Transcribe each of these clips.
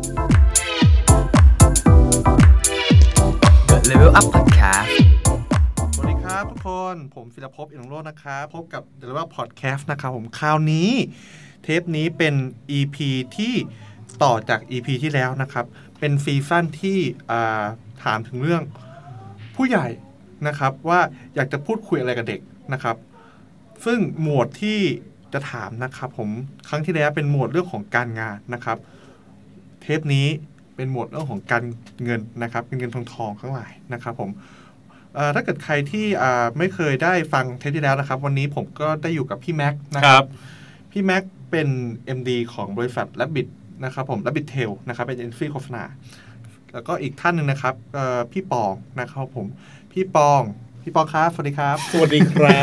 The Level Up Podcast สวัสดีครับทุกคนผมฟิลภพอินทร์โรจน์นะครับพบกับ The Level Up Podcast นะครับผมคราวนี้ เทปนี้เป็น EP ที่ต่อจาก EP ที่แล้วนะครับ เป็นซีซั่นที่อ่าถามถึงเรื่องผู้ใหญ่นะครับว่าอยากจะพูดคุยอะไรกับเด็กนะครับ ซึ่งหมวดที่จะถามนะครับผมครั้งที่แล้วเป็นหมวดเรื่องของการงานนะครับ เทปนี้เป็นหมวดเรื่องของการเงินนะครับเงินเงินทองทองทั้งหลายนะครับผมเอ่อถ้าเกิดใครที่อ่าไม่เคยได้ฟังเทปที่แล้วนะครับ วันนี้ผมก็ได้อยู่กับพี่แม็กซ์นะคครัรับบพี่แม็กซ์เป็น MD ของบริษัท Rabbit นะครับผม Rabbit Tail นะครับเป็นเอเจนซี่โฆษณาแล้วก็อีกท่านหนึ่งนะครับเอ่อพี่ปองนะครับผมพี่ปอง พี่ปองครับ สวัสดีครับ สวัสดีครับ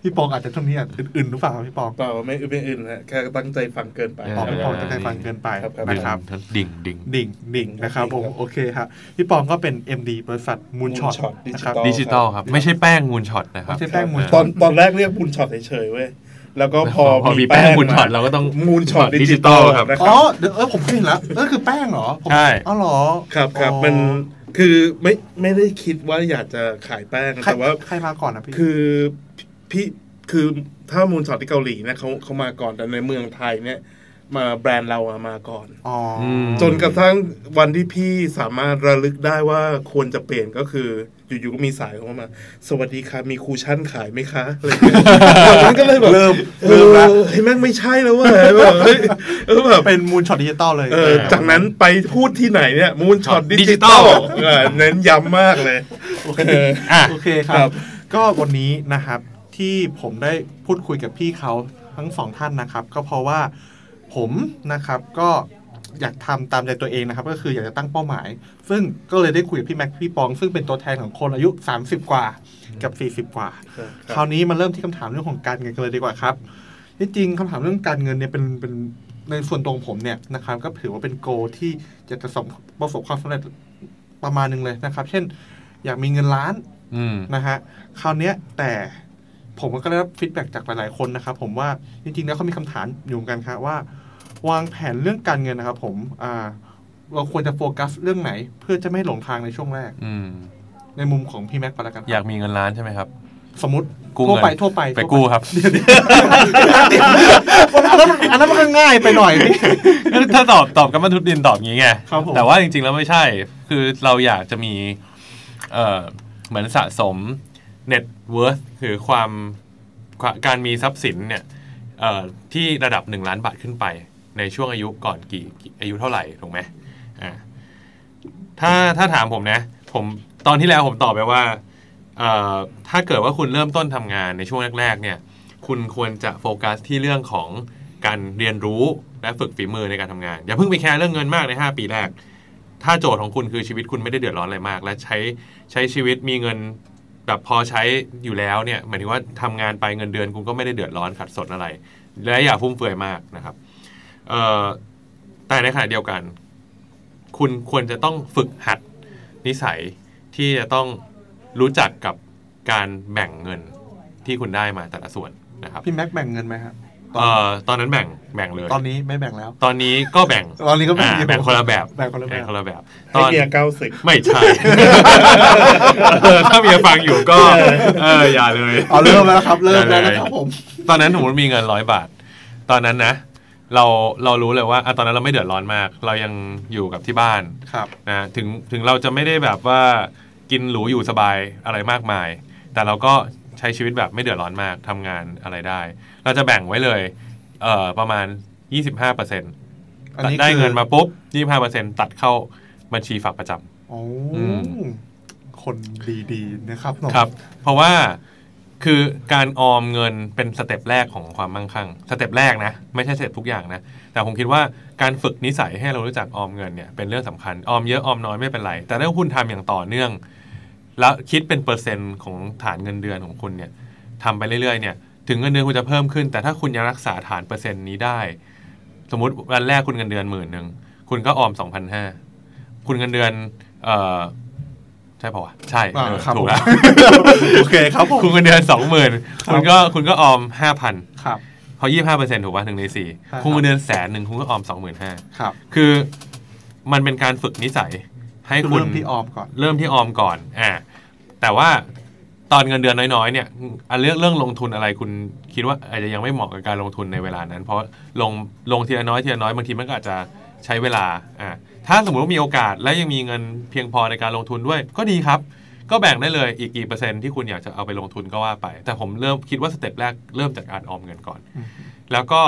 พี่ปองอาจจะช่วงนี้อาจจะอื่นๆหรือเปล่าครับพี่ปองเปล่าไม่ไม่อื่นฮะแค่ตั้งใจฟังเกินไปปองพี่ปองตั้งใจฟังเกินไปครับครับนะครับดิ่งดิ่งดิ่งดิ่งนะครับผมครับโอเคครับพี่ปองก็เป็น MD บริษัทมูลช็อต Moonshot นะครับ Digital ดิจิตอลครับ ไม่ใช่แป้งมูลช็อตนะครับไม่ใช่แป้งมูลตอนตอนแรกเรียกมูลช็อตเฉยๆเว้ยแล้วก็พอพอมีแป้งมูลช็อตเราก็ต้องมูลช็อตดิดิจิจิตตออลลครับนะคอ๋รัอบเดี๋ยวเออผมเห็นแล้วนั่นคือแป้งเหรอผมใช่อ๋อเหรอครับครับอ๋อมัน คือไม่ไม่ได้คิดว่าอยากจะขายแป้งใครแต่ว่า ใครมาก่อนนะพี่ คือพี่คือถ้ามูลช็อตที่เกาหลีเนี่ยเขาเขามาก่อนแต่ในเมืองไทยเนี่ย มาแบรนด์เราอะมาก่อนอ๋ออมจนกระทั่งวันที่พี่สามารถระลึกได้ว่าควรจะเปลี่ยนก็คือ อยู่ๆก็มีสายเข้ามา สวัสดีค่ะมีคูชั่นขายไหมคะอะไรอย่างเงี้ยตอนนั้นก็เลยแบบเริ่มเอเริ่มอแล้วเฮ้ยแม่งไม่ใช่แล้วเว่ะแบบเฮ้ยเออแบบเป็น Moonshot Digital เลยเออจากนั้นไปพูดที่ไหนเนี่ยมูนช็อตดิจิตอ Digital ลเน้นย้ำมากเลยโอเคเอออะโอเคคครับก็วันนี้นะครับที่ผมได้พูดคุยกับพี่เขาทั้งสองท่านนะครับ ก็เพราะว่า ผมนะครับก็อยากทำตามใจตัวเองนะครับ ก็คืออยากจะตั้งเป้าหมาย ซึ่งก็เลยได้คุยกับพี่แม็กพี่ปอง ซึ่งเป็นตัวแทนของคนอายุ 30 กว่ากับ 40 กว่า คราวนี้มาเริ่มที่คำถามเรื่องของการเงินกันเลยดีกว่าครับที่จริงคำถามเรื่องการเงินเนี่ยเป็นเป็นในส่วนตรงผมเนี่ยนะครับ ก็ถือว่าเป็น goal ที่จะจะประสบความสำเร็จประมาณหนึ่งเลยนะครับ เช่น อยากมีเงินล้านอืมนะฮะคราวเนี้ยแต่ผมก็ได้รับ feedback จากหลายๆคนนะครับ ผมว่าจริงๆแล้วเขามีคำถามอยู่เหมือนกันครับว่า วางแผนเรื่องการเงินนะครับ ผมอ่าเราควรจะโฟกัสเรื่องไหน เพื่อจะไม่หลงทางในช่วงแรก อืม ในมุมของพี่แม็กซ์ไปแล้วกันครับอยากมีเงินล้านใช่ไหมครับ สมมติกู้ทั่วเงินไปทั่วไปไปกู้ครับอันนั้นอันนั้นมันก็ง่ายไปหน่อยพี่ ถ้าตอบตอบกับมันทุดดินตอบงี้ไงครับผม แต่ว่าจริงๆแล้วไม่ใช่ คือเราอยากจะมี เอ่อเหมือนสะสม net worth คือความความการมีทรัพย์สินเนี่ยเอ่อที่ระดับหนึ่งล้านบาทขึ้นไป ในช่วงอายุก่อนกี่อายุเท่าไหร่ถูกไหมอ่าถ้าถ้าถามผมนะ ผมตอนที่แล้วผมตอบไปว่าเอ่อถ้าเกิดว่าคุณเริ่มต้นทำงานในช่วงแรก ๆ เนี่ย คุณควรจะโฟกัสที่เรื่องของการเรียนรู้และฝึกฝีมือในการทำงาน อย่าเพิ่งไปแคร์เรื่องเงินมากใน 5 ปีแรก ถ้าโจทย์ของคุณคือชีวิตคุณไม่ได้เดือดร้อนอะไรมาก และใช้ใช้ชีวิตมีเงินแบบพอใช้อยู่แล้วเนี่ยหมายถึงว่าทำงานไปเงินเดือนคุณก็ไม่ได้เดือดร้อนขัดสนอะไร และอย่าฟุ่มเฟือยมากนะครับ แต่ในขณะเดียวกัน คุณควรจะต้องฝึกหัดนิสัยที่จะต้องรู้จักกับการแบ่งเงินที่คุณได้มาแต่ละส่วนนะครับพี่แม็กซ์แบ่งเงินไหมครับเอ่อตอนนั้นแบ่งแบ่งเลย ตอนนี้ไม่แบ่งแล้ว ตอนนี้ก็แบ่งตอนนี้ก็แบ่งอ่าอยู่แบ่งคนละแบบแบ่งคนละแบบแบ่งคนละแบบตให้อนเมียเก้าสิบไม่ใช่เออถ้าเมียฟังอยู่ก็เอออย่าเลยอ๋อเริ่มแล้วนะครับเริ่มแล้วได้เลยนะครับผมตอนนั้นสมมติมีเงินร้อยบาท ตอนนั้นนะ เราเรารู้เลยว่าอะตอนนั้นเราไม่เดือดร้อนมาก เรายังอยู่กับที่บ้านครับนะถึงถึงเราจะไม่ได้แบบว่ากินหรูอยู่สบายอะไรมากมาย แต่เราก็ใช้ชีวิตแบบไม่เดือดร้อนมากทำงานอะไรได้ เราจะแบ่งไว้เลยเอ่อประมาณ 25%เปอร์เซ็นต์อันนี้ได้คือเงินมาปุ๊บ 25เปอร์เซ็นต์ตัดเข้าบัญชีฝากประจำโอ้อืมคนดีๆนะครับน้องครับ เพราะว่า คือการออมเงินเป็น step แรกของความมั่งคั่ง step แรกนะ ไม่ใช่ step ทุกอย่างนะ แต่ผมคิดว่าการฝึกนิสัยให้เรารู้จักออมเงินเนี่ยเป็นเรื่องสำคัญ ออมเยอะออมน้อยไม่เป็นไร แต่ถ้าคุณทำอย่างต่อเนื่อง แล้วคิดเป็นเปอร์เซ็นต์ของฐานเงินเดือนของคุณเนี่ยทำไปเรื่อยๆเนี่ยถึงเงินเดือนคุณจะเพิ่มขึ้น แต่ถ้าคุณยังรักษาฐานเปอร์เซ็นต์นี้ได้ สมมติวันแรกคุณเงินเดือนหมื่นหนึ่งคุณก็ออมสองพันห้าคุณเงินเดือนเอ่อ ใช่ป่าวะใช่อ่าเออครับถูกแล้ว โอเคครับผม คุณเงินเดือนสองหมื่นคุณก็คุณก็ออมห้าพันครับพเพราะยี่ห้าเปอร์เซ็นต์ถูกป่ะหนึ่งในสี่ใช่ครับ คุณเงินเดือนแสนหนึ่งคุณก็ออมสองหมื่นห้าครับคือมันเป็นการฝึกนิสัย ให้คือคุณ เริ่มที่ออมก่อน เริ่มที่ออมก่อน อ่า แต่ว่าตอนเงินเดือนน้อยๆ เนี่ยอันเรื่องเรื่องลงทุนอะไรคุณคิดว่าอาจจะยังไม่เหมาะกับการลงทุนในเวลานั้น เพราะลงลงทีละน้อยทีละน้อยบางทีมันก็อาจจะใช้เวลา อ่า ถ้าสมมติว่ามีโอกาสและยังมีเงินเพียงพอในการลงทุนด้วย ก็ดีครับ ก็แบ่งได้เลยอีกกี่เปอร์เซ็นต์ที่คุณอยากจะเอาไปลงทุนก็ว่าไป แต่ผมเริ่มคิดว่า step แรกเริ่มจากการออมเงินก่อนอืมแล้วก็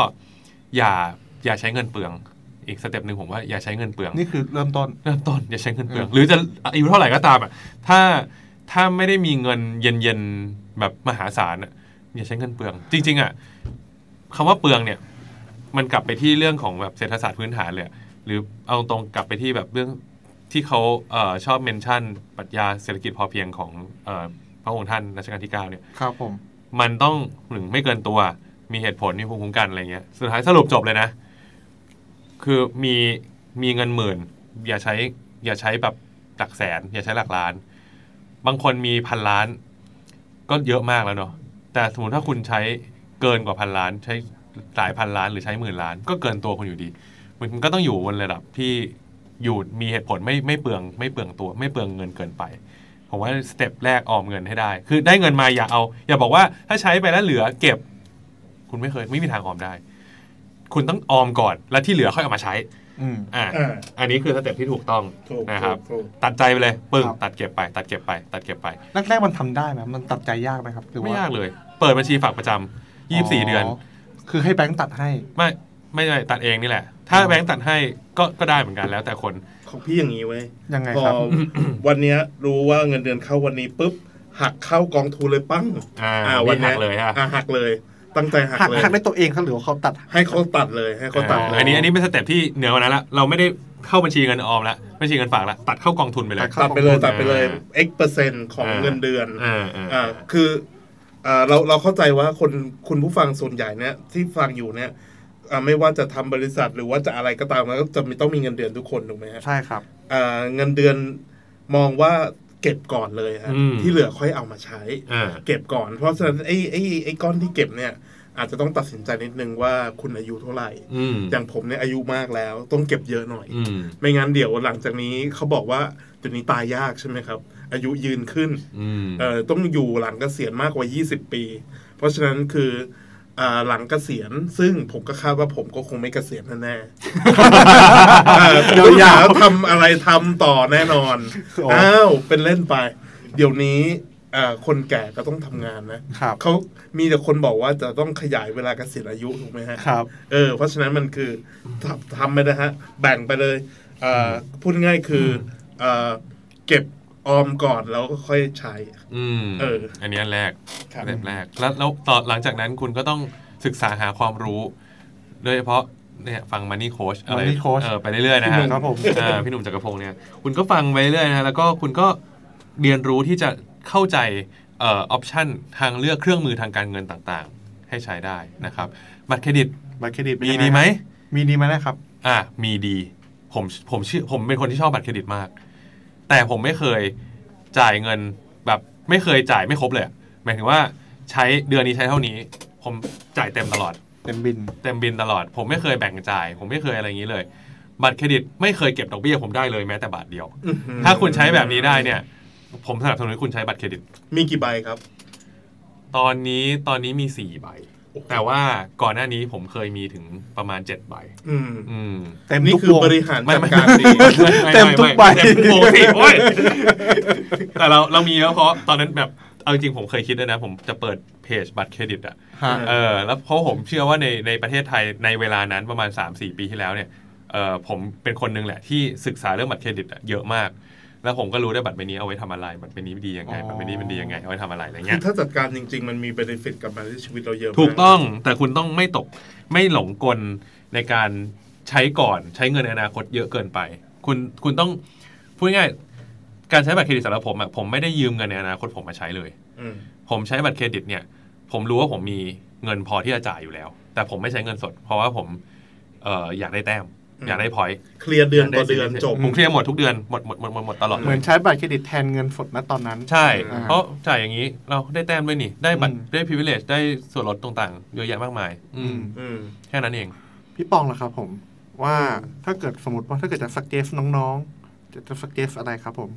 อย่าอย่าใช้เงินเปลืองอีก step หนึ่งผมว่าอย่าใช้เงินเปลืองนี่คือเริ่มต้นเริ่มต้นอย่าใช้เงินเปลืองอืมหรือจะอายุเท่าไหร่ก็ตามอะถ้าถ้าไม่ได้มีเงินเย็นๆแบบมหาศาลอะอย่าใช้เงินเปลือง จริง ๆ อะคำว่าเปลืองเนี่ย มันกลับไปที่เรื่องของแบบเศรษฐศาสตร์พื้นฐานเลยอะ หรือเอาตรงกลับไปที่แบบเรื่องที่เขาเอ่อชอบเมนชั่นปรัชญาเศรษฐกิจพอเพียงของเอ่อพระองค์ท่านรัชกาลที่เก้าเนี่ยครับผมมันต้องหนึ่งไม่เกินตัว มีเหตุผลมีภูมิคุ้มกันอะไรเงี้ยสุดท้ายสรุปจบเลยนะ คือมีมีเงินหมื่น อย่าใช้อย่าใช้แบบหลักแสน อย่าใช้หลักล้าน บางคนมีพันล้าน ก็เยอะมากแล้วเนาะแต่สมมติถ้าคุณใช้เกินกว่าพันล้าน ใช้หลายพันล้านหรือใช้หมื่นล้าน ก็เกินตัวคุณอยู่ดี มันก็ต้องอยู่บนระดับที่อยู่มีเหตุผลไม่ไม่เปลืองไม่เปลืองตัว ไม่เปลืองเงินเกินไปผมว่าสเต็ปแรกออมเงินให้ได้ คือได้เงินมาอย่าเอา อย่าบอกว่าถ้าใช้ไปแล้วเหลือเก็บ คุณไม่เคยไม่มีทางออมได้ คุณต้องออมก่อนแล้วที่เหลือค่อยเอามาใช้อืมอ่าอ่าอันนี้คือ step ที่ถูกต้องถูกนะครับถูกตัดใจไปเลยปึ้งครับตัดเก็บไป ตัดเก็บไป ตัดเก็บไปแรกๆมันทำได้ไหมมันตัดใจยากไหมครับหรือว่ไม่ยากเลย เปิดบัญชีฝากประจำยี่สิบสี่เดือน คือให้แบงค์ตัดให้ไม่ ไม่ไม่ตัดเองนี่แหละ ถ้าอ๋อแบงค์ตัดให้ก็ก็ได้เหมือนกันแล้วแต่คนของพี่อย่างนี้เว้ยยังไงพอครับ วันเนี้ยรู้ว่าเงินเดือนเข้าวันนี้ปุ๊บหักเข้ากองทุนเลยปั้งอ่าอ่านี่วันหันี้กเลยฮะ อ่าหักเลย ตั้งใจหักหักเลย หักได้ตัวเองครับหรือว่าเขาตัด ให้เขาตัดเลยให้เขาตัดเลยอันนี้อันนี้เป็น step ที่เหนือกว่านั้นละเราไม่ได้เข้าบัญชีเงินออมละบัญชีเงินฝากละตัดเข้ากองทุนไปเลย ตัดเข้าตัดไปเลยกองทุนตัดไปเลยอ่า x เปอร์เซ็นต์ของอ่าเงินเดือนอ่าอ่าอ่าคืออ่าเราเราเข้าใจว่าคนคุณผู้ฟังส่วนใหญ่เนี่ยที่ฟังอยู่เนี่ยอ่า ไม่ว่าจะทำบริษัทหรือว่าจะอะไรก็ตามมันก็จะมีต้องมีเงินเดือนทุกคนถูกไหมฮะใช่ครับอ่าเงินเดือนมองว่าเก็บก่อนเลยฮะอืมที่เหลือค่อยเอามาใช้อ่าเก็บก่อน เพราะฉะนั้นไอ้ไอ้ไอ้ก้อนที่เก็บเนี่ย อาจจะต้องตัดสินใจนิดนึงว่าคุณอายุเท่าไหร่อืมอย่างผมเนี่ยอายุมากแล้ว ต้องเก็บเยอะหน่อยอืมไม่งั้นเดี๋ยวหลังจากนี้เขาบอกว่าเดี๋ยวนี้ตายยากใช่ไหมครับ อายุยืนขึ้นอืมเอ่อต้องอยู่หลังเกษียณมากกว่า 20 ปี เพราะฉะนั้นคืออ่า หลังเกษียณ ซึ่งผมก็คาดว่าผมก็คงไม่เกษียณแน่ๆเอ่อผมอยากทำอะไรทำต่อแน่นอนโอ้อ้าว เป็นเล่นไป เดี๋ยวนี้อ่าคนแก่ก็ต้องทำงานนะครับเขามีแต่คนบอกว่าจะต้องขยายเวลาเกษียณอายุถูกไหมฮะครับเออเพราะฉะนั้นมันคือทำทำไปนะฮะ แบ่งไปเลยอ่าพูดง่ายๆคืออ่าเก็บ ออมก่อนแล้วก็ค่อยใช้ อืมเอออันนี้อันแรกครับสเต็ปแรก แล้วแล้วต่อหลังจากนั้นคุณก็ต้องศึกษาหาความรู้ โดยเฉพาะเนี่ยฟังมันนี่โค้ชอะไร Money Coach เออไปเรื่อยๆนะพี่หฮะนุ่มครับผมเออพี่หนุ่มจักรพงศ์เนี่ยคุณก็ฟังไปเรื่อยนะฮะแล้วก็คุณก็เรียนรู้ที่จะเข้าใจเอ่อ option ทางเลือกเครื่องมือทางการเงินต่างๆ ให้ใช้ได้นะครับ บัตรเครดิตบัตรเครดิตเป็นยังไงมีดีไหม มีดีไหมนะครับ อะมีดี ผมผมเชื่อผมเป็นคนที่ชอบบัตรเครดิตมาก แต่ผมไม่เคยจ่ายเงินแบบไม่เคยจ่ายไม่ครบเลยอะหมายถึงว่าใช้เดือนนี้ใช้เท่านี้ ผมจ่ายเต็มตลอด เต็มบิน เต็มบินตลอด ผมไม่เคยแบ่งจ่าย ผมไม่เคยอะไรอย่างนี้เลย บัตรเครดิตไม่เคยเก็บดอกเบี้ยผมได้เลยแม้แต่บาทเดียวอื้อหือถ้าคุณใช้แบบนี้ได้เนี่ย ผมสนับสนุนให้คุณใช้บัตรเครดิต มีกี่ใบครับ ตอนนี้ตอนนี้มีสี่ใบ แต่ว่าก่อนหน้านี้ผมเคยมีถึงประมาณเจ็ดใบอืมอืมเต็มนี่ทุกคือวงบริหารไม่จัดไม่การดี เต็มทุกใบ เต็มทุกวงสิโอ้ยแต่เราเรามีเยอะเพราะตอนนั้นแบบเอาจริงๆผมเคยคิดด้วยนะ ผมจะเปิดเพจบัตรเครดิตอะ ฮะ เออแล้วเพราะผมเชื่อว่าในในประเทศไทยในเวลานั้นประมาณ 3-4 ปีที่แล้วเนี่ยเออผมเป็นคนหนึงแหละที่ศึกษาเรื่องบัตรเครดิตอะเยอะมาก แล้วผมก็รู้ได้บัตรใบนี้เอาไว้ทำอะไร บัตรใบนี้ดียังไงอ๋อบัตรใบนี้มันดียังไง เอาไว้ทำอะไรอะไรคืเงี้อยถ้าจัดการจริง ๆ มันมีเบนฟิตกลับมาที่ชีวิตเราเยอะมากถูกต้อง แต่คุณต้องไม่ตก ไม่หลงกลในการใช้ก่อน ใช้เงินในอนาคตเยอะเกินไป คุณ คุณต้อง พูดง่ายๆการใช้บัตรเครดิตสำหรับผมอะผมไม่ได้ยืมเงินในอนาคตผมมาใช้เลยอืมผมใช้บัตรเครดิตเนี่ย ผมรู้ว่าผมมีเงินพอที่จะจ่ายอยู่แล้ว แต่ผมไม่ใช้เงินสด เพราะว่าผมเอ่ออยากได้แต้ม อยากได้ point เคลียร์เดือนต่อเดือนจบผมเคลียร์หมดทุกเดือนหมดหมดหมดหมดหมดตลอดเลยเหมือนใช้บัตรเครดิตแทนเงินสดณตอนนั้น ใช่อ่าเพราะจ่ายอย่างนี้เราได้แต้มด้วยนี่ ได้บัตรอืมได้ privilege ได้ส่วนลดต่างๆเยอะแยะมากมายอือืมมอืมแค่นั้นเอง พี่ปองล่ะครับผมว่าถ้าเกิดสมมติว่าถ้าเกิดจะสักเกสน้องๆ จะจะสักเกสอะไรครับผม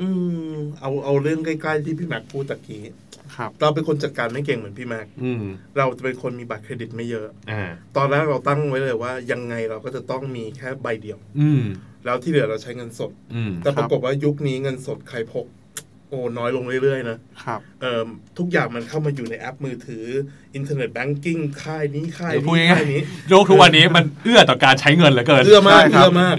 อืมเอาเอาเรื่องใกล้ๆที่พี่แม็กพูดตะกี้ครับ เราเป็นคนจัดการไม่เก่งเหมือนพี่แม็กอืมเราจะเป็นคนมีบัตรเครดิตไม่เยอะอ่าตอนแรกเราตั้งไว้เลยว่า ยังไงเราก็จะต้องมีแค่ใบเดียว อืมแล้วที่เหลือเราใช้เงินสดอืมแต่ปรากฏว่ายุคนี้เงินสดใครพก โอ้น้อยลงเรื่อยๆนะครับเอ่อทุกอย่างมันเข้ามาอยู่ในแอปมือถืออินเทอร์เน็ตแบงกิ้งค่ายนี้ค่ายเดี๋ยวพูดนี้ง่ายค่ายนี้ๆโลกทุกวันนี้มันเอื้อต่อการใช้เงินเหลือเกินเอื้อมากใช่ครับเอื้อมาก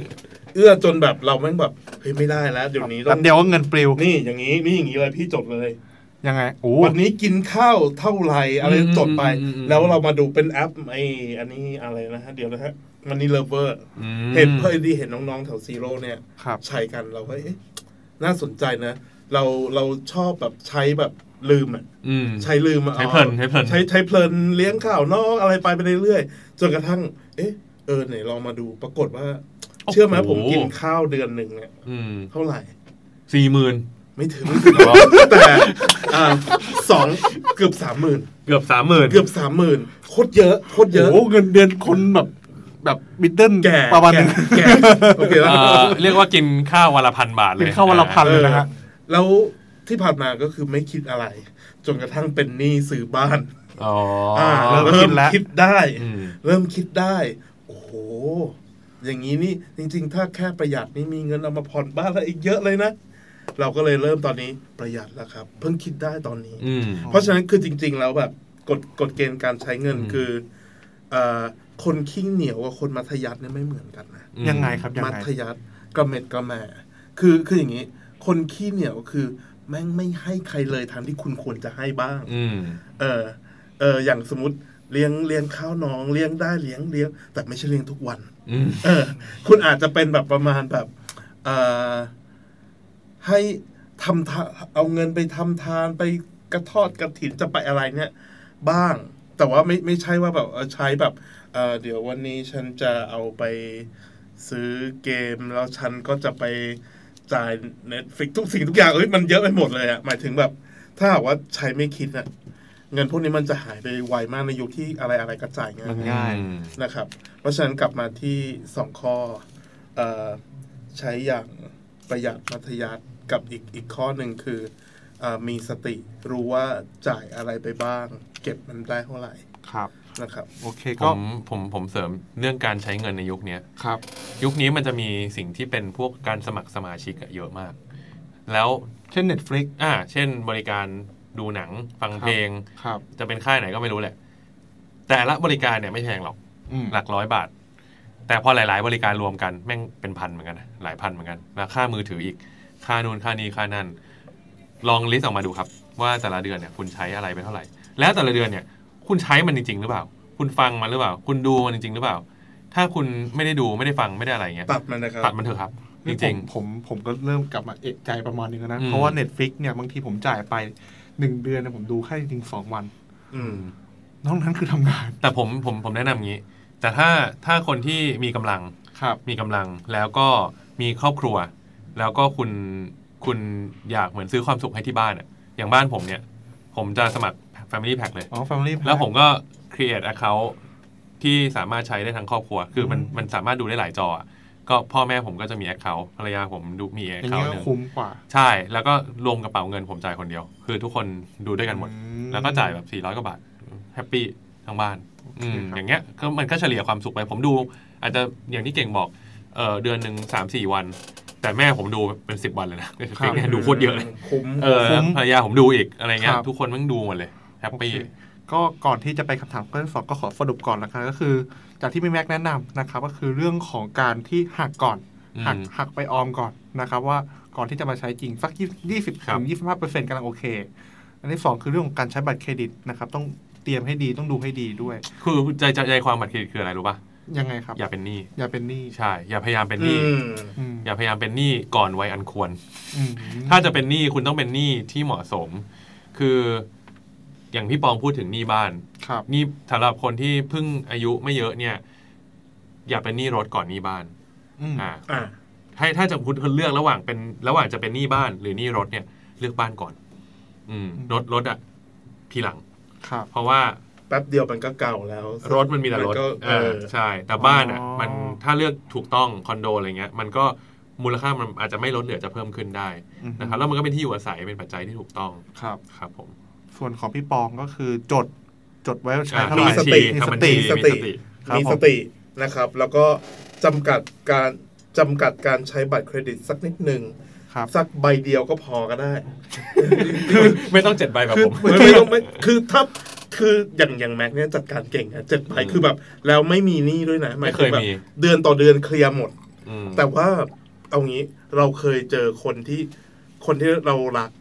เอื้อจนแบบเราแม่งแบบเฮ้ยไม่ได้แล้ว เดี๋ยวนี้ต้แป๊อบงเดียวก็เงินปลิวนี่อย่างนี้นี่อย่างนี้เลยพี่จดเลย ยังไงโอ้วันนี้กินข้าวเท่าไหร่อะไรอืมจดไปอืมอืมแล้วเรามาดูเป็นแอปไออันนี้อะไรนะฮะเดี๋ยวนะฮะมันนี่เลเวอร์อืมเห็นเพื่อดีเห็นน้องๆแถวซีโร่เนี่ยครับใช้กันเราก็เอ๊ะน่าสนใจนะ เราเราชอบแบบใช้แบบลืมอะอืมใช้ลืมอะใช้เพลินใช้เพลินใช้ใช้เพลินเลี้ยงข้าวนอกอะไรไปไปเรื่อยๆจนกระทั่ง เอ๊ะเออไหนลองมาดูปรากฏว่า เชื่อไหมผมกินข้าวเดือนหนึ่งเนี่ยอืมเท่าไหร่สี่หมื่น ไม่ถึงไม่ถึงแต่อ่าสองเกือบสามหมื่นเกือบสามหมื่นเกือบสามหมื่นโคตรเยอะโคตรเยอะ โอ้เงินเดือนคนแบบแบบมิดเดิลแก่ประมาณหนึงแก่โอเคแล้วเอ่อเรียกว่ากินข้าววันละพันบาทเลยเป็นข้าววันละพันเลยนะฮะแล้วที่ผ่านมาก็คือไม่คิดอะไร จนกระทั่งเป็นหนี้ซื้อบ้านอ๋ออ่าเริ่มเริ่คิมดแล้วคิดได้อืมเริ่มคิดได้ โอ้โห อย่างนี้นี่จริง ๆ ถ้าแค่ประหยัดนี่มีเงินเอามาผ่อนบ้านแล้วอีกเยอะเลยนะ เราก็เลยเริ่มตอนนี้ประหยัดแล้วครับ เพิ่งคิดได้ตอนนี้อืมเพราะฉะนั้นคือจริง ๆ แล้วแบบกฎกฎเกณฑ์การใช้เงินอืมคือเอ่อคนขี้เหนียวกับคนมัธยัสถ์เนี่ยไม่เหมือนกันนะยังไงครับยังมัไงธยัสถ์กระเม็ดกระแหม่คือคืออย่างนี้ คนขี้เหนียวคือ แม่งไม่ให้ใครเลยทางที่คุณควรจะให้บ้างอืมเออเอออย่างสมมติเลี้ยงเลี้ยงข้าวน้องเลี้ยงได้เลี้ยงเลี้ยง แต่ไม่ใช่เลี้ยงทุกวันอืมเออ คุณอาจจะเป็นแบบประมาณแบบเอ่อ ให้ทำทาเอาเงินไปทำทานไปกระทอดกระถินจะไปอะไรเนี่ย บ้าง แต่ว่าไม่ไม่ใช่ว่าแบบเออใช้แบบเออเดี๋ยววันนี้ฉันจะเอาไปซื้อเกมแล้วฉันก็จะไปจ่ายเน็ตฟิกทุกสิ่งทุกอย่างเอ้ยมันเยอะไปหมดเลยอะหมายถึงแบบ ถ้าหากว่าใช้ไม่คิดอะเงินพวกนี้มันจะหายไปไวมากในยุคที่อะไรอะไรกระจายง่ายมันง่ายนะครับ เพราะฉะนั้นกลับมาที่สองข้อเออใช้อย่างประหยัดมัธยัสถ์ กับอีกอีกข้อหนึ่งคือเออมีสติรู้ว่าจ่ายอะไรไปบ้าง เก็บมันได้เท่าไหร่ครับนะครับโอเคผก็มผมผมเสริมเรื่องการใช้เงินในยุคเนี้ยครับ ยุคนี้มันจะมีสิ่งที่เป็นพวกการสมัครสมาชิกอะเยอะมาก แล้วเช่น Netflix อ่า เช่นบริการดูหนังฟังเพลงครับ จะเป็นค่ายไหนก็ไม่รู้แหละ แต่ละบริการเนี่ยไม่แพงหรอกอืมหลักร้อยบาท แต่พอหลาย ๆ บริการรวมกันแม่งเป็นพันเหมือนกันนะหลายพันเหมือนกันแล้วค่ามือถืออีก ค่านูนค่านี้ค่านั่นลองลิสต์ออกมาดูครับ ว่าแต่ละเดือนเนี่ยคุณใช้อะไรไปเท่าไหร่ แล้วแต่ละเดือนเนี่ย คุณใช้มันจริง ๆ หรือเปล่า คุณฟังมันหรือเปล่า คุณดูมันจริง ๆ หรือเปล่า ถ้าคุณไม่ได้ดูไม่ได้ฟังไม่ได้อะไรเงี้ยตัดมันนะครับตัดมันเถอะครับจนี่ผริงมผมผมก็เริ่มกลับมาเอกใจประมาณนึงแล้วนะอืมเพราะว่า Netflix เนี่ยบางทีผมจ่ายไปหนึ่งเดือนเนี่ยผมดูแค่จริงๆสองวันอืมนอกนั้นคือทำงานๆแต่ผมผมผมแนะนำงี้ แต่ถ้าถ้าคนที่มีกำลังครับมีกำลังแล้วก็มีครอบครัว แล้วก็คุณคุณอยากเหมือนซื้อความสุขให้ที่บ้านอะอย่างบ้านผมเนี่ย ผมจะสมัคร Family Pack เลย อ๋อ Family Pack แล้วผมก็ create account ที่สามารถใช้ได้ทั้งครอบครัว คือมันมันสามารถดูได้หลายจออะก็พ่อแม่ผมก็จะมี account ภรรยาผมดูมี อย่างนี้ account ก็หนึ่งคุ้มกว่า ใช่ แล้วก็รวมกระเป๋าเงินผมจ่ายคนเดียว คือทุกคนดูด้วยกันหมด อืมแล้วก็จ่ายแบบ 400 กว่าบาท happy ทั้งบ้านอืมครับ อย่างเงี้ยก็มันก็เฉลี่ยความสุขไป ผมดู อาจจะอย่างที่เก่งบอกเออเดือนหนึ่งสามสี่วัน แต่แม่ผมดูเป็นสิบวันเลย Netflix เนี่ยดูโคตรเยอะเลยคุ้มเออคุ้มภรรยาผมดูอีกอะไรเงี้ยครับทุกคนมันดูหมดเลย happy โอเคก็ก่อนที่จะไปคำถามข้อที่สองก็ขอสรุปก่อนนะคะก็คือ จากที่พี่แม็กแนะนำนะครับ ก็คือเรื่องของการที่หักก่อนอืมหักหักไปออมก่อนนะครับ ว่าก่อนที่จะมาใช้จริงสักยี่สิบครับถึงยี่สิบห้าเปอร์เซ็นต์กำลังโอเค อันที่สองคือเรื่องของการใช้บัตรเครดิตนะครับ ต้องเตรียมให้ดีต้องดูให้ดีด้วย คือใจใจใจความบัตรเครดิตคืออะไรรู้ป่ะ ยังไงครับ อย่าเป็นหนี้อย่าเป็นหนี้ใช่ อย่าพยายามเป็นหอืนี้มอืมอย่าพยายามเป็นหนี้ก่อนวัยอันควรอืมถ้าจะเป็นหนี้คุณต้องเป็นหนี้ที่เหมาะสม คืออย่างพี่ปองพูดถึงหนี้บ้านครับนี่สำหรับคนที่เพิ่งอายุไม่เยอะเนี่ย อย่าเป็นหนี้รถก่อนหนี้บ้านอืมอ่าอ่าให้ถ้าจะคุณคุณเลือกระหว่างเป็นระหว่างจะเป็นหนี้บ้านหรือหนี้รถเนี่ย เลือกบ้านก่อน อืมรถรถอะทีหลังครับเพราะว่า แป๊บเดียวมันก็เก่าแล้ว รถมันมีแต่รถก็เอเอออใช่ แต่บ้านอะอ๋อมันถ้าเลือกถูกต้องคอนโดอะไรเงี้ย มันก็มูลค่ามันอาจจะไม่ลดเหลือจะเพิ่มขึ้นได้อืมนะครับแล้วมันก็เป็นที่อยู่อาศัยเป็นปัจจัยที่ถูกต้องครับครับผม ส่วนของพี่ปองก็คือจดจดไว้ว่าใช้อ่าเท่าไหร่มีสติมีทำสบัญติชีสมีติสติครับมีผมสตินะครับ แล้วก็จำกัดการจำกัดการใช้บัตรเครดิตสักนิดหนึ่งครับสักใบเดียวก็พอก็ได้ไม่ต้องเจ็ดใบแบบผมไม่ไม่ต้องไม่คือถ้า คืออย่างอย่างแม็กเนี่ยจัดการเก่งอะเจ็ดใบคือแบบ แล้วไม่มีหนี้ด้วยนะหายไม่เคถึยงแบบมีเดือนต่อเดือนเคลียร์หมดอืมแต่ว่าเอางี้เราเคยเจอคนที่คนที่เรารัก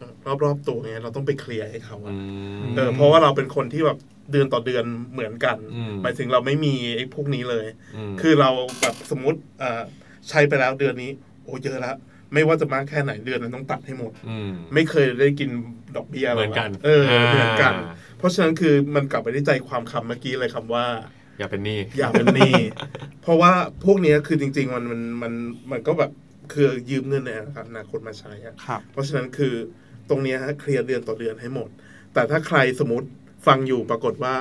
รอบๆตัวเนี่ยเราต้องไปเคลียร์ให้เขาอะอืมเออเพราะว่าเราเป็นคนที่แบบเดือนต่อเดือนเหมือนกันอืมหมายถึงเราไม่มีไอ้พวกนี้เลยมคือเราแบบสมมติเอ่อใช้ไปแล้วเดือนนี้ โอ้เยอะละไม่ว่าจะมากแค่ไหนเดือนนั้นต้องตัดให้หมดมไม่เคยได้กินดอกเบี้ยเหมือนกัน เออเหมือนกันอ่าเพ ราะฉะนั้นคือมันกลับไปที่ใจความคำเมื่อกี้เลยคำว่า อย่าเป็นหนี้อย่าเป็นหนี้เพราะว่าพวกเนี้ยคือจริง ๆ มันมันมันมันก็แบบคือยืมเงินในอนาคตมาใช้อะครับเพราะฉะนั้นคือตรงเนี้ยฮะเคลียร์เดือนต่อเดือนให้หมด แต่ถ้าใครสมมติฟังอยู่ปรากฏว่า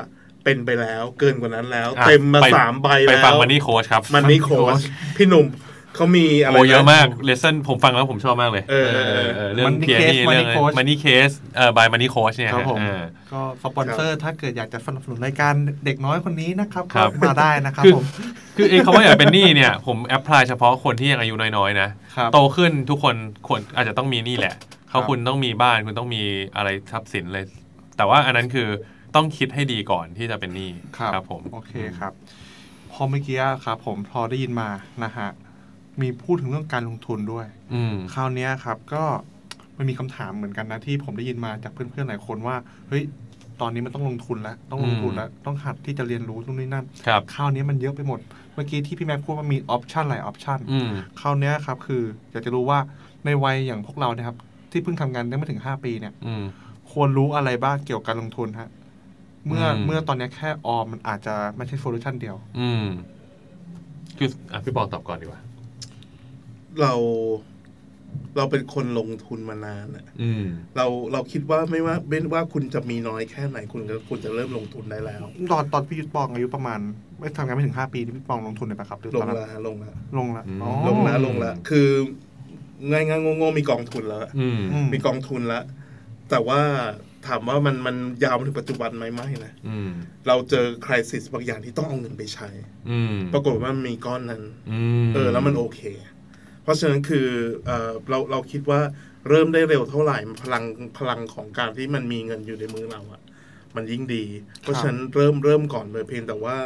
เป็นไปแล้วเกินกว่านั้นแล้วอะเต็มมาไปสามใบไปแล้วฟัง Money Coa ch ครับ Money Coachพี่หนุ่ม เขามีอะไรโอ้เยอะมาก Lesson ผมฟังแล้วผมชอบมากเลย เออเออเออเรื่อง Money Case นี่เรื่อง Money Coach Money Case เอ่อ by Money Coach เนี่ยครับผมเออก็สปอนเซอร์ถ้าเกิดอยากจะสนับสนุนรายการเด็กน้อยคนนี้นะครับครับก็มาได้นะครับคือผมคือไอ้คำว่าอย่าเป็นหนี้เนี่ย ผมแอพพลายเฉพาะคนที่ยังอายุน้อยๆนะครับโตขึ้นทุกคนควรอาจจะต้องมีหนี้แหละเขาครับคุณต้องมีบ้านคุณต้องมีอะไรทรัพย์สินเลยแต่ว่าอันนั้นคือต้องคิดให้ดีก่อนที่จะเป็นหนี้ครับผมโอเคครับพอเมื่อกี้ครับผมพอได้ยินมานะฮะ มีพูดถึงเรื่องการลงทุนด้วย อืม คราวเนี้ยครับก็มันมีคำถามเหมือนกันนะที่ผมได้ยินมาจากเพื่อนๆหลายคนว่าเฮ้ยตอนนี้มันต้องลงทุนแล้วต้องลงทุนแล้วต้องหัดที่จะเรียนรู้ตรงนี้นั่นครับ คราวนี้มันเยอะไปหมด เมื่อกี้ที่พี่แม็กพูดว่ามี option หลาย option อืม คราวเนี้ยครับคืออยากจะรู้ว่าในวัยอย่างพวกเราเนี่ยครับ ที่เพิ่งทำงานได้ไม่ถึง 5 ปีเนี่ย อืม ควรรู้อะไรบ้างเกี่ยวกับการลงทุนฮะเมื่ออืม เมื่อตอนเนี้ยแค่ออมมันอาจจะไม่ใช่ solution เดียว อืม คืออะพี่ปองตอบก่อนดีกว่า เราเราเป็นคนลงทุนมานานอะอืมเราเราคิดว่าไม่ว่าไม่ว่าคุณจะมีน้อยแค่ไหนคุณก็คุณจะเริ่มลงทุนได้แล้ว ตอนตอนพี่ยุทธปองอายุประมาณ ไม่ทำงานไม่ถึง5ปีที่พี่ปองลงทุนเลยปะครับหรือลตองนนั้นละลงละลงละอืมอ๋อลงละลงละคือง่ายง่ายๆโง่ๆมีกองทุนแล้วอืมอืมมีกองทุนแล้วแต่ว่าถามว่ามันมันยาวมาถึงปัจจุบันไหมไม่นะอืมเราเจอคริสิสบางอย่างที่ต้องเอาเงินไปใช้อืมปรากฏว่ามันมีก้อนนั้นอืมเออแล้วมันโอเค เพราะฉะนั้นคือเออเราเราคิดว่าเริ่มได้เร็วเท่าไหร่พลังพลังของการที่มันมีเงินอยู่ในมือเราอะมันยิ่งดี เพราะฉะนั้นเริ่มเริ่มก่อนเลยเพียงแต่ว่า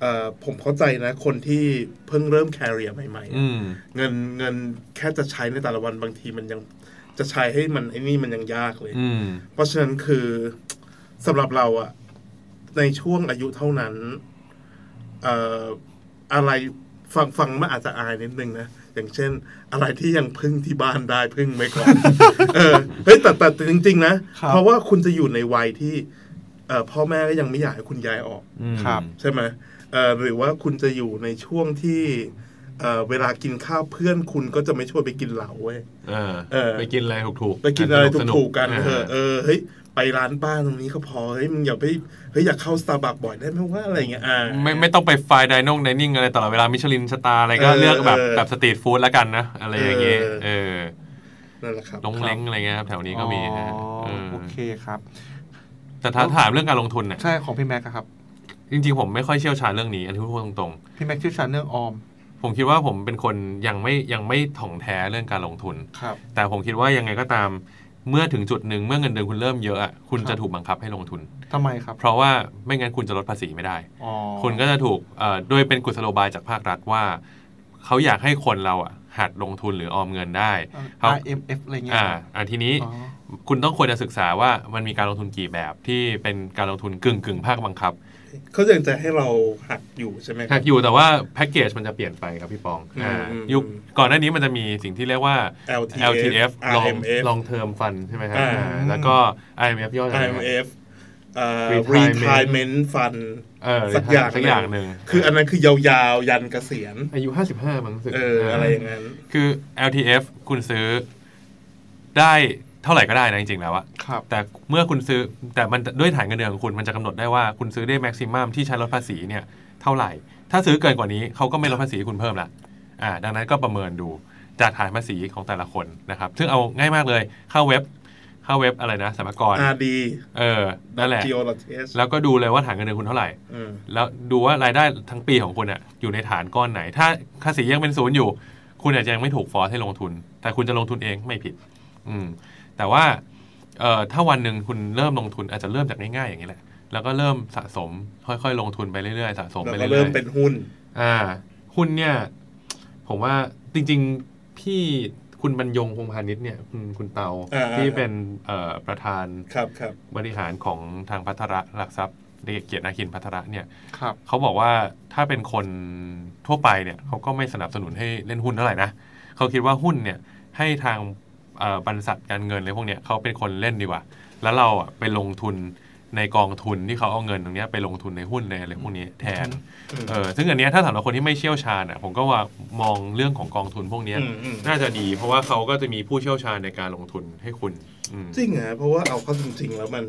เออผมเข้าใจนะ คนที่เพิ่งเริ่มแคริเอร์ใหม่ๆอะอืมเงินเงินแค่จะใช้ในแต่ละวันบางทีมันยังจะใช้ให้มันไอ้นี่มันยังยากเลยอืมเพราะฉะนั้นคือสำหรับเราอะในช่วงอายุเท่านั้นเอ่ออะไรฟังฟังมันอาจจะอายนิดนึงนะ อย่างเช่น อะไรที่ยังพึ่งที่บ้านได้พึ่งไว้ก่อนเออเฮ้ยแต่แต่แต่จริง ๆ นะครับเพราะว่าคุณจะอยู่ในวัยที่เอ่อพ่อแม่ก็ยังไม่อยากให้คุณย้ายออกอืมครับ ใช่ไหมเอ่อหรือว่าคุณจะอยู่ในช่วงที่เอ่อเวลากินข้าวเพื่อนคุณก็จะไม่ชวนไปกินเหล้าเว้ยเออเออไปกินอะไรถูกๆไปกินอะไรสๆถูกๆกันาเออเออเฮ้ย ไปร้านป้าตรงนี้ก็พอเฮ้ยมึงอย่าไปเฮ้ยอยากเข้าสตาร์บัคบ่อยได้ไหมว่าอะไรอย่างเงี้ยอ่าไม่ไม่ต้องไปไฟน์ไดนงไดนิ่งอะไรตลอดเวลามิชลินสตาร์อะไรก็เออเลือกแบบเออแบบสตรีทฟู้ดแล้วกันนะอะไรอย่างเงี้ยเออเออนั่นแหละครับลงเล้งอะไรเงี้ยครับแถวนี้ก็มีนะอ๋อเออโอเคครับ แต่ถ้าถามเรื่องการลงทุนเนี่ยใช่ของพี่แม็กอะครับจริงๆ ผมไม่ค่อยเชี่ยวชาญเรื่องนี้อันที่พูดตรงพี่แม็กเชี่ยวชาญเรื่องออมๆผมคิดว่าผมเป็นคนยังไม่ยังไม่ถ่องแท้เรื่องการลงทุนครับแต่ผมคิดว่ายังไงก็ตาม เมื่อถึงจุดหนึ่งเมื่อเงินเดือนคุณเริ่มเยอะอะคุณครับจะถูกบังคับให้ลงทุนทำไมครับ เพราะว่าไม่งั้นคุณจะลดภาษีไม่ได้อ๋อคุณก็จะถูกเอ่อโดยเป็นกุศโลบายจากภาครัฐว่าเขาอยากให้คนเราอะหัดลงทุนหรือออมเงินได้อ่าเขา IMF อะไรเงี้ยอ่าอ่าทีนี้อ๋อคุณต้องควรจะศึกษาว่ามันมีการลงทุนกี่แบบที่เป็นการลงทุนกึ่งกึ่งภาคบังคับ เขายังจะให้เราหักอยู่ใช่ไหมคหัรักบอยู่แต่ว่าแพ็กเกจมันจะเปลี่ยนไปครับพี่ปองอืมอ่าอืมยุคก่อนหน้านี้มันจะมีสิ่งที่เรียกว่า LTF LTF long IMF long term fund ใช่ไหมครับอ่าอ่าแล้วก็ IMF ย่อจากอะไรครับ IMF เอ่อ Retirement retirement fund เออสักอย่างสักอย่างหนึ่งคืออันนั้นคือยาวๆ ยันเกษียณ อายุห้าสิบห้ามั้งรู้สึกเอออะไรอย่างนั้น คือ LTF คุณซื้อได้ เท่าไหร่ก็ได้นะจริงๆแล้วอะครับ แต่เมื่อคุณซื้อแต่มันด้วยฐานเงินเดือนของคุณมันจะกำหนดได้ว่าคุณซื้อได้แม็กซิมัมที่ใช้ลดภาษีเนี่ยเท่าไหร่ ถ้าซื้อเกินกว่านี้เขาก็ไม่ลดภาษีให้คุณเพิ่มละอ่าดังนั้นก็ประเมินดูจากฐานภาษีของแต่ละคนนะครับ ซึ่งเอาง่ายมากเลยเข้าเว็บเข้าเว็บอะไรนะสมกร RD เออนั่นแหละ Geologies แล้วก็ดูเลยว่าฐานเงินเดือนคุณเท่าไหร่ อืมแล้วดูว่ารายได้ทั้งปีของคุณอะอยู่ในฐานก้อนไหน ถ้าภาษียังเป็นศูนย์อยู่ คุณอาจจะยังไม่ถูกฟอร์สให้ลงทุน แต่คุณจะลงทุนเองไม่ผิด อืม แต่ว่าเอ่อถ้าวันหนึ่งคุณเริ่มลงทุนอาจจะเริ่มจากง่ายๆอย่างนี้แหละ แล้วก็เริ่มสะสมค่อยๆ ลงทุนไปเรื่อยๆสะสมแล้วไปก็เรื่อยๆเริ่มเป็นหุ้น อ่า หุ้นเนี่ย ผมว่าจริงๆพี่คุณบรรยงพงพาณิชย์เนี่ยคุณคุณเตาอ่าๆที่เป็นเอ่อประธานครับครับบริหารของทางพัทระหลักทรัพย์เกียรตินาคินพัทระเนี่ยครับเขาบอกว่าถ้าเป็นคนทั่วไปเนี่ยเขาก็ไม่สนับสนุนให้เล่นหุ้นเท่าไหร่นะเขาคิดว่าหุ้นเนี่ยให้ทางเอ่อ บรรษัทการเงินอะไรพวกเนี้ยเขาเป็นคนเล่นดีกว่า แล้วเราอะไปลงทุนในกองทุนที่เขาเอาเงินตรงเนี้ยไปลงทุนในหุ้นในอะไรพวกนี้แทนอืมเออ ซึ่งอันเนี้ยถ้าสำหรับคนที่ไม่เชี่ยวชาญอะผมก็ว่ามองเรื่องของกองทุนพวกเนี้ยอืมอืมน่าจะดี เพราะว่าเขาก็จะมีผู้เชี่ยวชาญในการลงทุนให้คุณอืมจริงเหรอเพราะว่าเอาเข้าจริง ๆ แล้วมัน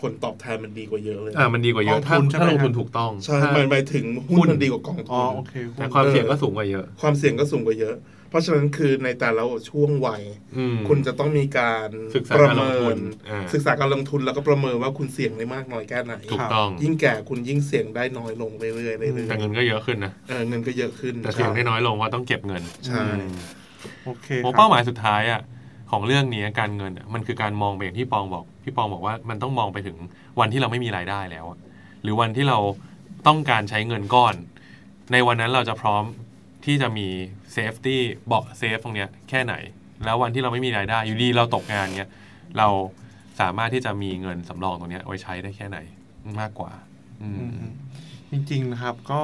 ผลตอบแทนมันดีกว่าเยอะเลยอ่ามันดีกว่าเยอะถ้ากองทุนใช่ไหมถ้าลงทุนฮะถูกต้อง ใช่ถ้าหมายหมายถึงหุ้หุ้นนมันดีกว่ากองทุอ๋อนโอเคแต่ความเสี่ยงก็สูงกว่าเยอะ ความเสี่ยงก็สูงกว่าเยอะ เพราะฉะนั้นคือในแต่ละช่วงวัยอืมคุณจะต้องมีการศึกษาประการลงเมิทุนนอ่าศึกษาการลงทุนแล้วก็ประเมินว่าคุณเสี่ยงได้มากน้อยแค่ไหนถูกต้องยิ่งแก่คุณยิ่งเสี่ยงได้น้อยลงเรื่อยๆเรื่อยแต่เงินก็เยอะขึ้นนะๆเออเงินก็เยอะขึ้นแต่เสี่ยงได้น้อยลงว่าต้องเก็บเงินใช่อืมโอเคผมครับเป้าหมายสุดท้ายอะของเรื่องนี้การเงินอะมันคือการมองไปอย่างที่ปองบอกพี่ปองบอกว่ามันต้องมองไปถึงวันที่เราไม่มีรายได้แล้วอะหรือวันที่เราต้องการใช้เงินก้อน ในวันนั้นเราจะพร้อมที่จะมี safety เบาะ safe ตรงเนี้ยแค่ไหน แล้ววันที่เราไม่มีรายได้ อยู่ดีเราตกงานเนี้ยเราสามารถที่จะมีเงินสำรองตรงเนี้ยไว้ใช้ได้แค่ไหนมากกว่า อืมอืมจริงๆนะครับก็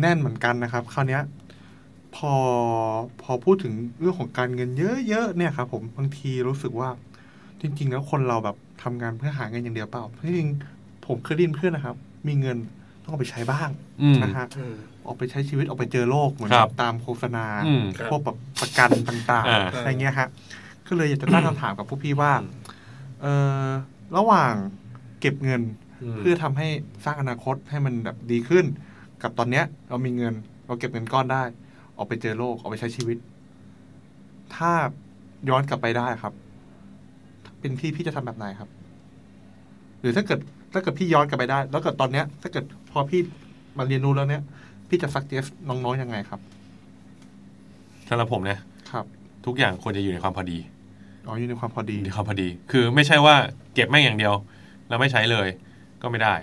แน่นเหมือนกันนะครับ คราวเนี้ยพอพอพูดถึงเรื่องของการเงินเยอะๆเนี่ยครับผมบางทีรู้สึกว่าจริง ๆ แล้วคนเราแบบทำงานเพื่อหาเงินอย่างเดียวเปล่าจริงๆผมเคยได้ยินเพื่อนนะครับ มีเงินต้องเอาไปใช้บ้างอืมนะฮะ อืมออกไปใช้ชีวิตออกไปเจอโลกเหมือนครับตามโฆษณา อืมครับพวกแบบประกันต่างอ่า ๆอะไรเงี้ยฮะก็เลยอยากจะตั้งคำถามกับพวกพี่ว่าเออระหว่างเก็บเงิน เพื่อทำให้สร้างอนาคตให้มันแบบดีขึ้น กับตอนเนี้ย เรามีเงิน เราเก็บเงินก้อนได้ ออกไปเจอโลกออกไปใช้ชีวิต ถ้าย้อนกลับไปได้ครับ เป็นพี่พี่จะทำแบบไหนครับ หรือถ้าเกิดถ้าเกิดพี่ย้อนกลับไปได้ แล้วเกิดตอนเนี้ย ถ้าเกิดพอพี่มาเรียนรู้แล้วเนี้ย พี่จะซักเจสน้องๆยังไงครับสำหรับผมเนี่ยครับ ทุกอย่างควรจะอยู่ในความพอดีอ๋ออยู่ในความพอดีอยู่ในความพอดี คือไม่ใช่ว่าเก็บแม่งอย่างเดียว แล้วไม่ใช้เลยก็ไม่ได้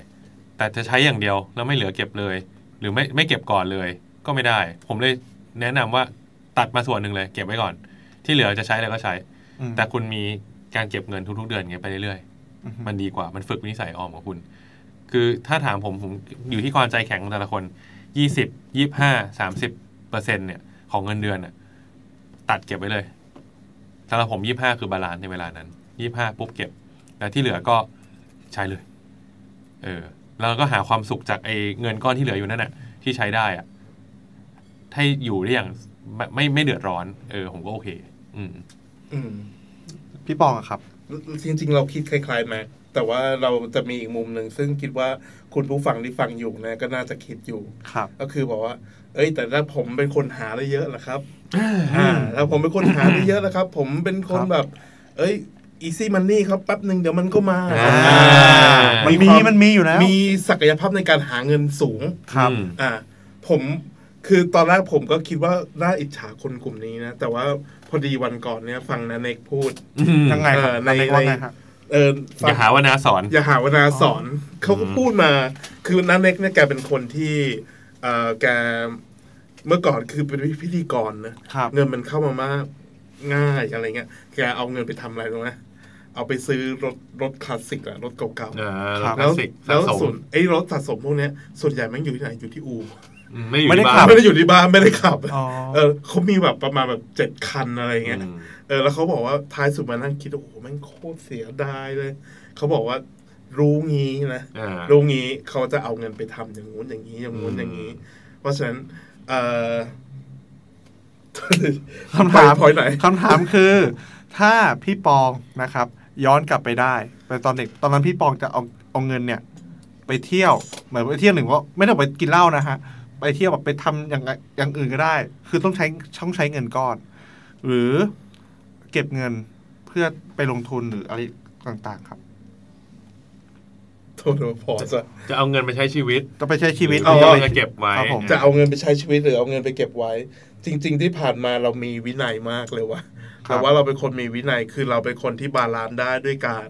แต่จะใช้อย่างเดียวแล้วไม่เหลือเก็บเลย หรือไม่ไม่เก็บก่อนเลย ก็ไม่ได้ ผมเลยแนะนำว่าตัดมาส่วนหนึ่งเลย เก็บไว้ก่อน ที่เหลือจะใช้อะไรก็ใช้อืมแต่คุณมีการเก็บเงินทุก ๆ เดือนอย่างเงี้ยไปเรื่อยอือฮึๆมันดีกว่ามันฝึกนิสัยออมของคุณ คือถ้าถามผมผมอยู่ที่ความใจแข็งของแต่ละคน ยี่สิบยี่ห้าสามสิบเปอร์เซ็นเนี่ย ของเงินเดือนน่ะตัดเก็บไว้เลยสำหรับผมยี่ห้าคือ balance ในเวลานั้นยี่ห้าปุ๊บเก็บ แล้วที่เหลือก็ใช้เลย เออแล้วก็หาความสุขจากไอ้เงินก้อนที่เหลืออยู่นั่นน่ะ ที่ใช้ได้อะให้อยู่ได้อย่างไม่ไม่ไม่เดือดร้อน เออ ผมก็โอเค อืม อืม พี่ปองอะครับ จริง ๆ เราคิดคล้ายๆแม็ก แต่ว่าเราจะมีอีกมุมหนึ่งซึ่งคิดว่าคุณผู้ฟังที่ฟังอยู่นะก็น่าจะคิดอยู่ครับก็คือบอกว่า เอ้ย แต่ถ้าผมเป็นคนหาได้เยอะล่ะครับอ่าถ้าผมเป็นคนหาได้เยอะนะครับ ผมเป็นคนครับแบบ เอ้ย easy money ครับแป๊บหนึ่งเดี๋ยวมันก็มาอ่ามันมีมันมีอยู่แล้ว มีศักยภาพในการหาเงินสูงครับอืมอ่าผมคือตอนแรกผมก็คิดว่าน่าอิจฉาคนกลุ่มนี้นะ แต่ว่าพอดีวันก่อนเนี่ยฟังนาเนกพูดยังไงครับเออในในว่าไงครับ เออฟัองย่าหาว่านาสอน อย่าหาว่านาสอนเขาก็พูดมา คือนาเนกเนี่ยแกเป็นคนที่เออแกเมื่อก่อนคือเป็นพิธีกรนะครับเงินมันเข้ามามากง่ายอะไรเงี้ยแกเอาเงินไปทำอะไรรู้ไหมเอาไปซื้อรถรถคลาสสิกอะรถเก่าอ่าครับๆแล้แล้ววสิกแล้วสะสส่วมนไอ้รถสะสมพวกเนี้ยส่วนใหญ่แม่งอยู่ที่ไหนอยู่ที่อูอืม ไม่อยู่ไม่ได้ที่ขับ้าบนไม่ได้อยู่ที่บ้านไม่ได้ขับอ๋อเออเขามีแบบประมาณแบบเจ็ดคันอะไรเงี้ยอืมเออแล้วเขาบอกว่าท้ายสุดมานั่งคิดโอ้โหแม่งโคตรเสียดายเลยเขาบอกว่ารู้งี้นะอ่ารู้งี้เขาจะเอาเงินไปทำอย่างงู้นอย่างนี้อย่างงู้นอืมอย่างนี้ เพราะฉะนั้น เอ่อคำถามพอยไหนคำถามคือ ถ้าพี่ปองนะครับ ย้อนกลับไปได้ไปตอนเด็กตอนนั้นพี่ปองจะเอาเอาเงินเนี่ย ไปเที่ยวเหมือนไปเที่ยวหนึ่งว่าไม่ต้องไปกินเหล้านะฮะ ไปเที่ยวแบบไปทำอย่างไงอย่างอื่นก็ได้ คือต้องใช้ต้องใช้เงินก้อน หรือเก็บเงินเพื่อไปลงทุนหรืออะไรต่างๆครับโทษนะพอจะจะเอาเงินไปใช้ชีวิตจะไปใช้ชีวิตหรือหรือจะจะไปไปเก็บไว้ครับผมจะเอาเงินไปใช้ชีวิตหรือเอาเงินไปเก็บไว้ จริง ๆ ที่ผ่านมาเรามีวินัยมากเลยว่ะครับแต่ว่าเราเป็นคนมีวินัยคือเราเป็นคนที่ balance ได้ด้วยการ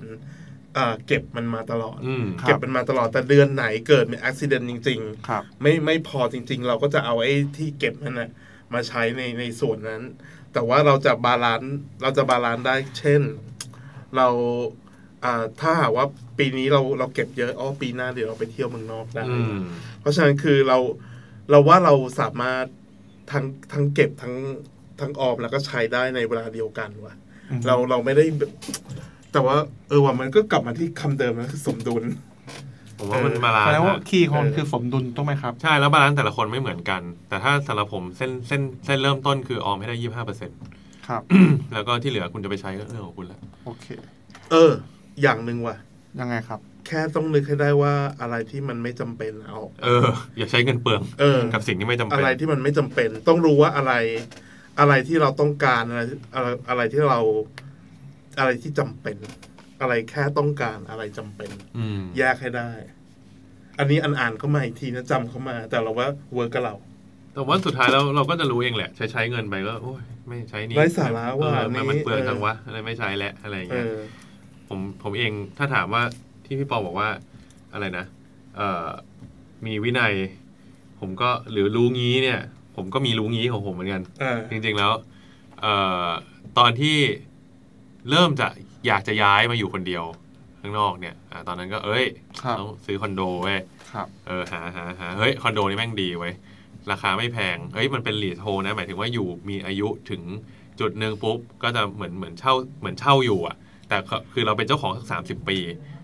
เอ่อเก็บมันมาตลอดอืมครับเก็บมันมาตลอดแต่เดือนไหนเกิดมีอุบัติเหตุจริงๆครับไม่ไม่พอจริง ๆ เราก็จะเอาไอ้ที่เก็บนั่นนะมาใช้ในในส่วนนั้น แต่ว่าเราจะ balance เราจะ balance ได้เช่น เราอ่าถ้าหากว่าปีนี้เราเราเก็บเยอะอ๋อปีหน้าเดี๋ยวเราไปเที่ยวเมืองนอกได้อืมเพราะฉะนั้นคือเราเราว่าเราสามารถทั้งทั้งเก็บทั้งทั้งออมแล้วก็ใช้ได้ในเวลาเดียวกันว่ะอืมเราเราไม่ได้ แบบแต่ว่าเออว่ามันก็กลับมาที่คำเดิมนะคือสมดุลผมว่ามันแปลว่า balance อะ key ของมันเออคือสมดุลถูกต้องไหมครับ ใช่แล้ว balance แต่ละคนไม่เหมือนกัน แต่ถ้าสำหรับผมเส้นเส้นเส้นเริ่มต้นคือออมให้ได้ยี่ห้าเปอร์เซ็นต์ครับ แล้วก็ที่เหลือคุณจะไปใช้ก็เรื่องของคุณแล้วโอเค เออ อย่างหนึ่งว่ะ ยังไงครับ แค่ต้องนึกให้ได้ว่าอะไรที่มันไม่จำเป็นเอา เออ อย่าใช้เงินเปลืองเออกับสิ่งที่ไม่จำอะเป็นไรที่มันไม่จำเป็น ต้องรู้ว่าอะไร อะไรที่เราต้องการอะไรอะไรอะไรที่เรา อะไรที่จำเป็น อะไรแค่ต้องการอะไรจำเป็นอืมแยกให้ได้ อันนี้อันอ่านเข้ามาอีกทีนะจำเข้ามา แต่เราว่าเวิร์กกับเรา แต่ว่าสุดท้ายแล้วเราก็จะรู้เองแหละ ใช้ใช้เงินไปก็โอ้ยไม่ใช้นี่ไร้สาระว่ะเออมันมันนี่เปลืองเออจังวะอะไรไม่ใช้แล้วอะไรอย่างเอเงี้ยอผมผมเองถ้าถามว่าที่พี่ปอบอกว่าอะไรนะเอ่อมีวินัย ผมก็หรือรู้งี้เนี่ย ผมก็มีรู้งี้ของผมเหมือนกันอ่าจริง ๆแล้วเอ่อตอนที่ เริ่มจะอยากจะย้ายมาอยู่คนเดียวข้างนอกเนี่ยอาตอนนั้นก็เอ้ยครับต้องซื้อคอนโดเว้ยครับเออหาหาหาเฮ้ยคอนโดนี่แม่งดีเว้ยราคาไม่แพงเฮ้ยมันเป็นลีดโฮนะหมายถึงว่าอยู่มีอายุถึงจุดหนึ่งปุ๊บก็จะเหมือนเหมือนเช่าเหมือนเช่าอยู่อะ แต่ก็คือเราเป็นเจ้าของสักสามสิบปี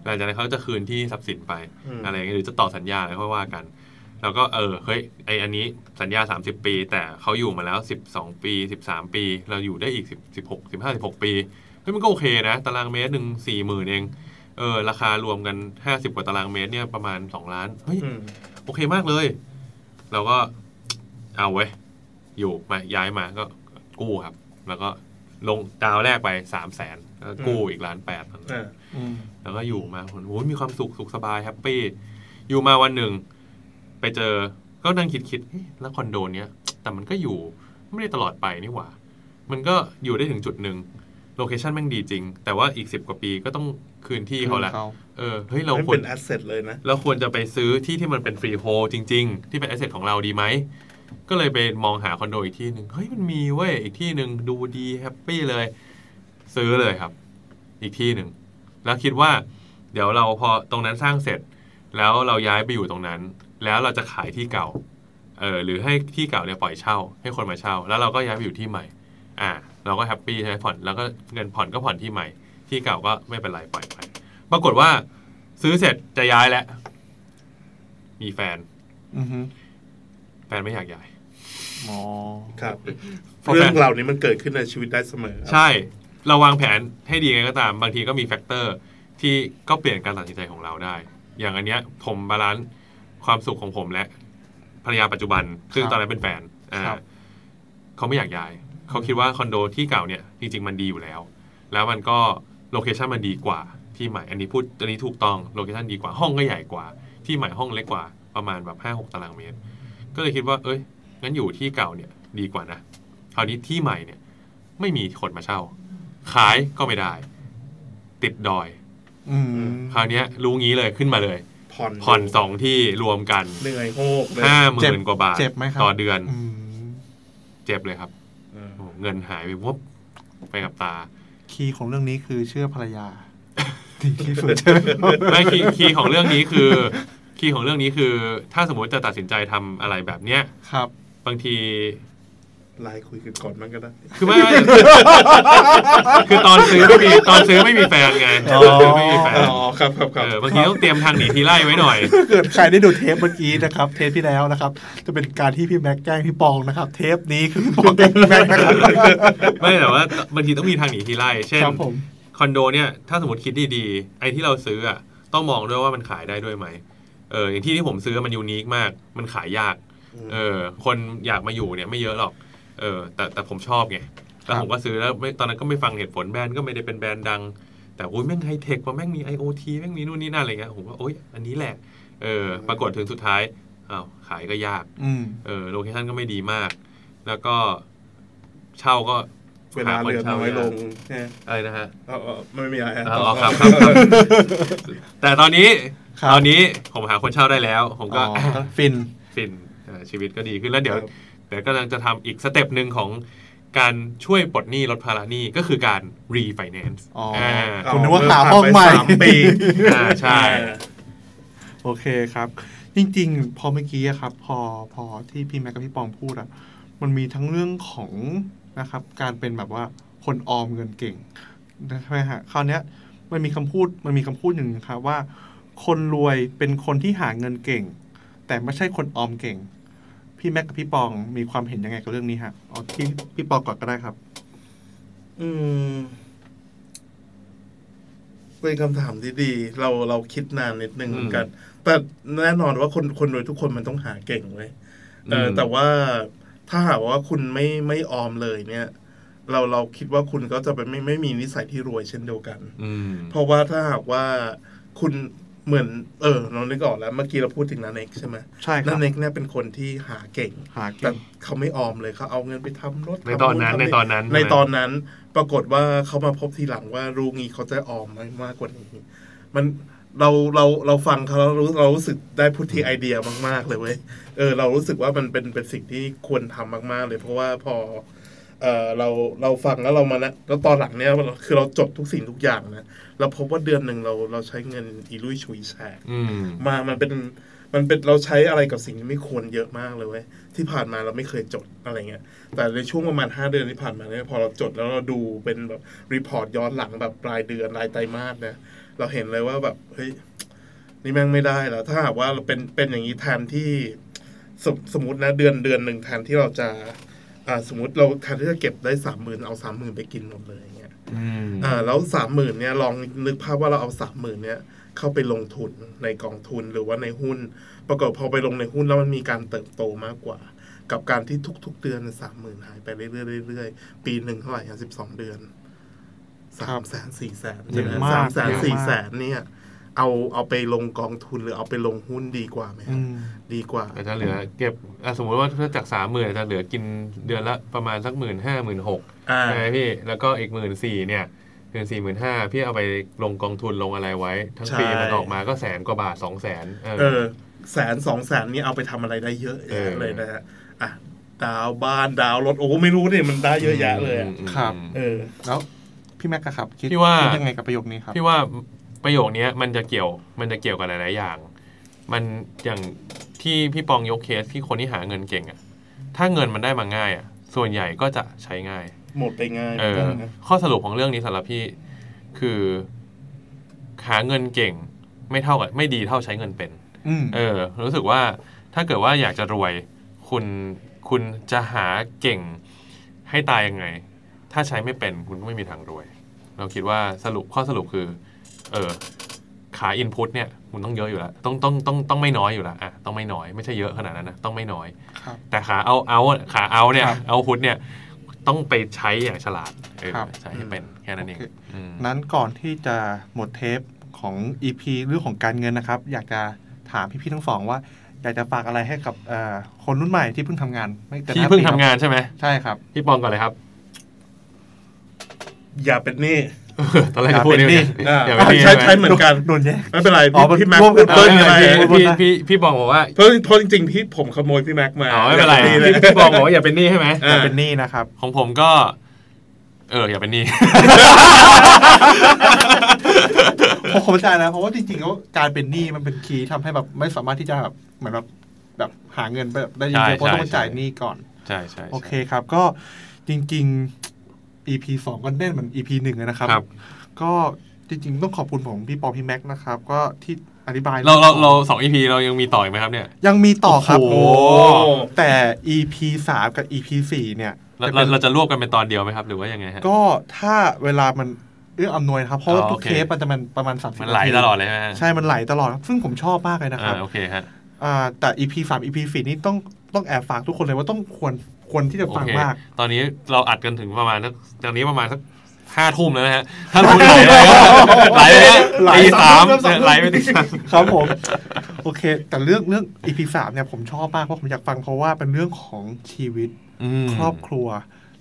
หลังจากนั้นเขาจะคืนที่ทรัพย์สินไปอืม อะไรอย่างเงี้ยหรือจะต่อสัญญาอะไรค่อยว่ากัน แล้วก็เออเฮ้ยไออันนี้สัญญา 30 ปี แต่เขาอยู่มาแล้ว 12 ปี 13 ปี เราอยู่ได้อีก10 16 15 16 ปี เฮ้ยมันก็โอเคนะ ตารางเมตรหนึ่งสี่หมื่นเองเออราคารวมกัน50กว่าตารางเมตรเนี่ยประมาณ2ล้านเฮ้ยอืมโอเคมากเลย เราก็เอาเว้ยอยู่มาย้ายมาก็กู้ครับ แล้วก็ลงดาวน์แรกไปสามแสนแล้วกู้อีกล้านแปด อ่าอืมแล้วก็อยู่มาโอ้ยมีความสุขสุขสบาย happy อยู่มาวันหนึ่ง ไปเจอก็นั่งคิดคิดเอ๊ะแล้วคอนโดเนี้ยแต่มันก็อยู่ไม่ได้ตลอดไปนี่หว่า มันก็อยู่ได้ถึงจุดหนึ่ง location แม่งดีจริง แต่ว่าอีกสิบกว่าปีก็ต้องคืนที่เขาแหละเออเฮ้ยเราไม่ควรเป็น asset เลยนะเราควรจะไปซื้อที่ที่มันเป็น freehold จริง ๆ ที่เป็น asset ของเราดีไหมก็เลยไปมองหาคอนโดอีกที่หนึ่งเฮ้ยมันมีเว้ยอีกที่หนึ่งดูดี happy เลย ซื้อเลยครับ อีกที่หนึ่งแล้วคิดว่า เดี๋ยวเราพอตรงนั้นสร้างเสร็จ แล้วเราย้ายไปอยู่ตรงนั้น แล้วเราจะขายที่เก่าเออหรือให้ที่เก่าเนี่ยปล่อยเช่า ให้คนมาเช่า แล้วเราก็ย้ายไปอยู่ที่ใหม่ อ่า เราก็ happy ใช้ผ่อนแล้วก็เงินผ่อนก็ผ่อนที่ใหม่ ที่เก่าก็ไม่เป็นไรปล่อยไปปรากฏว่า ซื้อเสร็จจะย้ายแล้วมีแฟนอือฮึแฟนไม่อยากย้ายอ๋อครับเพราะเรื่องแฟนเหล่านี้มันเกิดขึ้นในชีวิตได้เสมอ ใช่ เราวางแผนให้ดีไงก็ตาม บางทีก็มี factor ที่ก็เปลี่ยนการตัดสินใจของเราได้ อย่างอันเนี้ยผม balance ความสุขของผมและภรรยาปัจจุบัน ซึ่งครับตอนนั้นเป็นแฟนอ่าครับเขาไม่อยากย้าย เขาคิดว่าคอนโดที่เก่าเนี่ยจริง ๆ มันดีอยู่แล้ว แล้วมันก็ location มันดีกว่าที่ใหม่ อันนี้พูดอันนี้ถูกต้อง location ดีกว่าห้องก็ใหญ่กว่า ที่ใหม่ห้องเล็กกว่าประมาณแบบห้าหกตารางเมตร ก็เลยคิดว่า เอ้ยงั้นอยู่ที่เก่าเนี่ยดีกว่านะคราวนี้ที่ใหม่เนี่ยไม่มีคนมาเช่า ขายก็ไม่ได้ ติดดอยอืมคราวเนี้ยรู้งี้เลยขึ้นมาเลย ผ่อนผ่อนสองที่รวมกันเหนื่อยโฮกเลยห้าหเจ็มื่บนกว่าบาทเจ็บไหมครับต่อเดือนอืมเจ็บเลยครับ เออโอ้เงินหายไปวบไปกับตา คีย์ของเรื่องนี้คือเชื่อภรรยาดีที่สุดใช่ไหมไม่คีย์คีย์ของเรื่องนี้คือ คีย์ของเรื่องนี้คือ ถ้าสมมติจะตัดสินใจทำอะไรแบบเนี้ยครับ บางที ไลน์คุยกันก่อนมันก็ได้คือไม่ไม่คือตอนซื้อไม่มีตอนซื้อไม่มีแฟนไงอ๋อตอนซื้อไม่มีแฟนอ๋อครับครับครับเออบางทีต้องเตรียมทางหนีทีไล่ไว้หน่อยถ้าเกิดใครได้ดูเทปเมื่อกี้นะครับ เทปที่แล้วนะครับ จะเป็นการที่พี่แม็กแกล้งพี่ปองนะครับ เทปนี้คือพี่ปองแกล้งพี่แม็กนะครับไม่แต่ว่าบางทีต้องมีทางหนีทีไล่เช่นครับผมคอนโดเนี่ยถ้าสมมติคิดดีๆไอ้ที่เราซื้ออะต้องมองด้วยว่ามันขายได้ด้วยไหมเอออย่างที่ที่ผมซื้อมัน unique มาก มันขายยาก เออ คนอยากมาอยู่เนี่ยไม่เยอะหรอก เออแต่แต่ผมชอบไงแล้วผมก็ซื้อแล้วไม่ตอนนั้นก็ไม่ฟังเหตุผลแบรนด์ก็ไม่ได้เป็นแบรนด์ดัง แต่โอ้ยแม่งไฮเทคว่าแม่งมี IoT แม่งมีนู่นนี่นั่นอะไรเงี้ยผมว่าโอ๊ยอันนี้แหละเออปรากฏถึงสุดท้ายอ้าวขายก็ยากอืมเออ location ก็ไม่ดีมาก แล้วก็เช่าก็เวลาเหลือน้อยลงเนี่ยอะไรนะฮะเอาเอาไม่มีอะไรฮะอ๋ต่อครับครับแต่ตอนนี้ครับตอนนี้ผมหาคนเช่าได้แล้ว ผมก็อ๋อก็ฟินฟินเอ่อชีวิตก็ดีขึ้นแล้วเดี๋ยว เดี๋ยวกำลังจะทำอีก step หนึ่งของการช่วยปลดหนี้ลดภาระหนี้ก็คือการรีไฟแนนซ์อ๋ออ่อ่าคุณนึกว่าหาห้องใหม่สามปีอ่าใช่ โอเคครับ จริง ๆ พอเมื่อกี้อะครับ พอพอที่พี่แม็กกับพี่ปองพูดอะมันมีทั้งเรื่องของนะครับ การเป็นแบบว่าคนออมเงินเก่งใช่ไหมฮะคราวเนี้ยมันมีคำพูดมันมีคำพูดหนึ่งครับว่า คนรวยเป็นคนที่หาเงินเก่ง แต่ไม่ใช่คนออมเก่ง พี่แม็กกับพี่ปองมีความเห็นยังไงกับเรื่องนี้ฮะเอาที่พี่ปองก่อนก็ได้ครับ อืมเป็นคำถามที่ดี เราเราคิดนานนิดนึงเหมือนกัน แต่แน่นอนว่าคนคนรวยทุกคนมันต้องหาเก่งไว้ยเอออืมแต่ว่าถ้าหากว่าคุณไม่ไม่ออมเลยเนี่ย เราเราคิดว่าคุณก็จะเป็นไม่ไม่มีนิสัยที่รวยเช่นเดียวกันอืมเพราะว่าถ้าหากว่าคุณ เหมือนเออเรานึกออกแล้วเมื่อกี้เราพูดถึงนันเอกใช่ไหมใช่คนัรับนเอกเนี่ยเป็นคนที่หาเก่งหาแต่เก่ง เขาไม่ออมเลยเขาเอาเงินไปทำรถในตอนนั้นทำในตอนนั้นในใช่ไหมตอนนั้น ปรากฏว่าเขามาพบทีหลังว่ารู้งี้เขาจะออมมากมากกว่านี้ มันเราเราเราฟังเขาแล้วรู้เรารู้สึกได้พุทธิไอเดียมาก ๆ เลยเว้ยเออเรารู้สึกว่ามันเป็นเป็นสิ่งที่ควรทำมาก ๆ เลย เพราะว่าพอ เออเราเราฟังแล้วเรามานะแล้วตอนหลังเนี่ยคือเราจดทุกสิ่งทุกอย่างนะเราพบว่าเดือนหนึ่งเราเราใช้เงินอีลุยชุยแชร์อืมมามันเป็นมันเป็นเราใช้อะไรกับสิ่งที่ไม่ควรเยอะมากเลยเว้ยที่ผ่านมาเราไม่เคยจดอะไรเงี้ย แต่ในช่วงประมาณ 5 เดือนที่ผ่านมาเนี่ยพอเราจดแล้วเราดูเป็นแบบรีพอร์ตย้อนหลังแบบปลายเดือนรายไตรมาสเนี่ยเราเห็นเลยว่าแบบเฮ้ยนี่แม่งไม่ได้แล้วถ้าหากว่าเราเป็นเป็นอย่างนี้แทนที่สมสมมตินะเดือนเดือนหนึ่งแทนที่เราจะอ่า สมมติเราแทนที่จะเก็บได้สามหมื่นเอาสามหมื่นไปกินหมดเลยอย่างเงี้ยอืมอ่าแล้วสามหมื่นเนี่ยลองนึกภาพว่าเราเอาสามหมื่นเนี่ยเข้าไปลงทุนในกองทุนหรือว่าในหุ้น ปรากฏพอไปลงในหุ้นแล้วมันมีการเติบโตมากกว่า กับการที่ทุก ๆ เดือนสามหมื่นหายไปเรื่อยๆเรื่อยๆปีหนึ่งเท่าไหร่สิบสองเดือนครัสามบแสนสี่แสนเยอะมากสามแสนเยอะสี่มากแสนเนี่ย เอาเอาไปลงกองทุนหรือเอาไปลงหุ้นดีกว่าไหมอืมดีกว่าอาจจะเหลือเก็บอะสมมติว่าถ้าจากสามหมื่นจะเหลือกินเดือนละประมาณสักหมื่นห้าหมื่นหกอ่าใช่ไหมพี่แล้วก็อีกหมื่นสี่เนี่ยหมื่นสี่หมื่นห้าพี่เอาไปลงกองทุนลงอะไรไว้ ทั้งปีใช่มันออกมาก็แสนกว่าบาทสองแสนเออเออแสนสองแสนนี่เอาไปทำอะไรได้เยอะเออแยะเลยนะฮะอะดาวบ้านดาวรถโอ้ไม่รู้เนี่ยมันได้เยอะแยะเลยอะอืมครับ เออแล้วพี่แม็กอะครับคิดพี่ว่าคิดยังไงกับประโยคนี้ครับ พี่ว่า ประโยคเนี้ยมันจะเกี่ยวมันจะเกี่ยวกับหลายๆอย่าง มันอย่างที่พี่ปองยกเคสที่คนที่หาเงินเก่งอะถ้าเงินมันได้มาง่ายอะส่วนใหญ่ก็จะใช้ง่าย หมดไปง่ายเออข้อสรุปของเรื่องนี้สำหรับพี่คือหาเงินเก่งไม่เท่ากับไม่ดีเท่าใช้เงินเป็นอืมเออ รู้สึกว่าถ้าเกิดว่าอยากจะรวย คุณคุณจะหาเก่งให้ตายยังไง ถ้าใช้ไม่เป็นคุณก็ไม่มีทางรวย เราคิดว่าสรุปข้อสรุปคือ เออขาอินพุตเนี่ยคุณต้องเยอะอยู่แล้วต้องต้องต้องต้องไม่น้อยอยู่แล้วอะต้องไม่น้อยไม่ใช่เยอะขนาดนั้นนะต้องไม่น้อยครับแต่ขาเอาเอาขาเอาเนี่ยครับเอาพุตเนี่ยต้องไปใช้อย่างฉลาดเออครับใช้ให้เป็นแค่นั้นเองโอเคอืมนั้นก่อนที่จะหมดเทปของ EP เรื่องของการเงินนะครับ อยากจะถามพี่ๆทั้งสองว่าอยากจะฝากอะไรให้กับเอ่อคนรุ่นใหม่ที่เพิ่งทำงานไม่เกินพี่ห้าเพิ่งปีทำงานใช่ไหมใช่ครับ พี่ปองก่อนเลยครับ อย่าเป็นหนี้ ตอนแรกจะพูดอย่าเป็นหนี้อ่าอย่าเป็นหนี้ใช้ใช่ใช้ไหมเหมือนกันโดนแยกไม่เป็นไรอ๋อพี่พี่แม็กร่วมกันเปิ้ลอะไรพี่พูดพี่นะพี่พี่บองบอกว่าเพราะเพราะจริงๆพี่ผมขโมยพี่แม็กมาอ๋อไม่เป็นไรอย่าพี่เลยพี่บองบอกว่าอย่าเป็นหนี้ใช่ไหมอ่าเป็นหนี้นะครับ ของผมก็ เอออย่าเป็นหนี้ผมเข้าใจนะเพราะว่าจริงๆแล้วการเป็นหนี้มันเป็นคีย์ทำให้แบบไม่สามารถที่จะแบบเหมือนแบบแบบหาเงินแบบได้เยใช่อะๆเพราะต้องใช่มาจ่ายหนี้ก่อนใช่ใช่โอเคครับ ก็จริง ๆ EP สองก็แน่นเหมือน EP หนึ่งเลยนะครับครับ ก็จริงๆ ต้องขอบคุณผมพี่ปอพี่แม็กซ์นะครับ ก็ที่อธิบาย เราเราเราสองอีพีเรายังมีต่ออีกไหมครับเนี่ย ยังมีต่อครับโอ้โหแต่ EP สามกับ EP สี่เนี่ยเราจะเราเป็นเราจะรวบกันเป็นตอนเดียวไหมครับ หรือว่ายังไงฮะก็ถ้าเวลามันเอื้ออำนวยนะครับ เพราะว่าอ๋อทุกโอเคเทปมันจะมันประมาณสามสิบมันไหลตลอดเลยฮะใช่ มันไหลตลอด ซึ่งผมชอบมากเลยนะครับอ่าโอเคฮะอ่าแต่ EP สาม EP สี่นี่ต้องต้องแอบฝากทุกคนเลยว่าต้องควร ควรที่จะโอฟังเคมาก ตอนนี้เราอัดกันถึงประมาณสักตอนนี้ประมาณสักห้าทุ่มแล้วนะฮะถ้าทุ่มไหลเลยไหลเลยฮะไหลตีสามสามทุ่มสามทุ่มไหลไปตีสามครับผม โอเค แต่เรื่องเรื่อง EP สามเนี่ยผมชอบมากเพราะผมอยากฟังเพราะว่าเป็นเรื่องของชีวิตมครอบครัว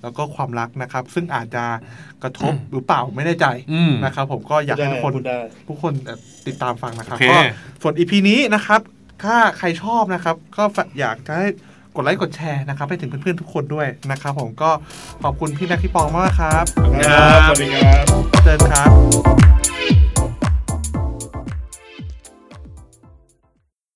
แล้วก็ความรักนะครับ ซึ่งอาจจะกระทบหรือเปล่าไม่แน่ใจอืมนะครับ ผมก็อยากให้ทุกคนพูดได้ทุกคนเอ่อติดตามฟังนะครับโอเคก็ส่วน EP นี้นะครับ ถ้าใครชอบนะครับ ก็ฝากอยากจะให้ กดไลค์กดแชร์นะครับให้ถึงเพื่อนๆทุกคนด้วยนะครับผมก็ขอบคุณพี่แม็กพี่ปองมากครับ ครับ สวัสดีครับ เจอกันครับ